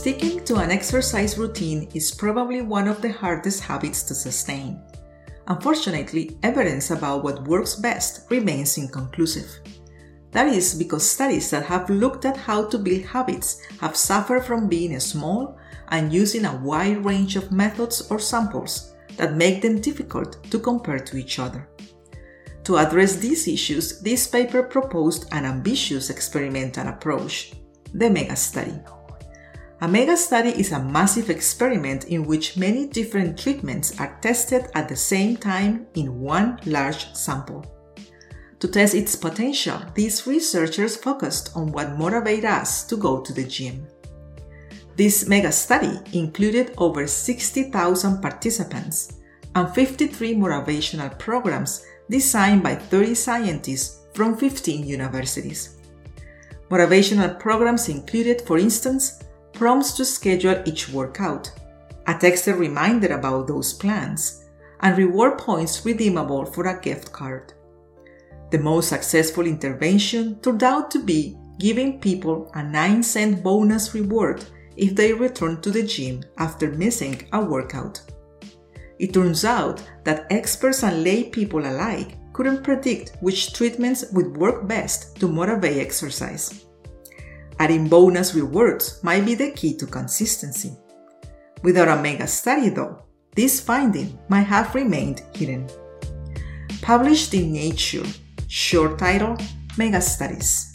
Sticking to an exercise routine is probably one of the hardest habits to sustain. Unfortunately, evidence about what works best remains inconclusive. That is because studies that have looked at how to build habits have suffered from being small and using a wide range of methods or samples that make them difficult to compare to each other. To address these issues, this paper proposed an ambitious experimental approach, the MEGA study. A mega study is a massive experiment in which many different treatments are tested at the same time in one large sample. To test its potential, these researchers focused on what motivates us to go to the gym. This mega study included over 60,000 participants and 53 motivational programs designed by 30 scientists from 15 universities. Motivational programs included, for instance, prompts to schedule each workout, a texted reminder about those plans, and reward points redeemable for a gift card. The most successful intervention turned out to be giving people a 9 cent bonus reward if they return to the gym after missing a workout. It turns out that experts and lay people alike couldn't predict which treatments would work best to motivate exercise. Adding bonus rewards might be the key to consistency. Without a mega study, though, this finding might have remained hidden. Published in Nature, short title Mega Studies.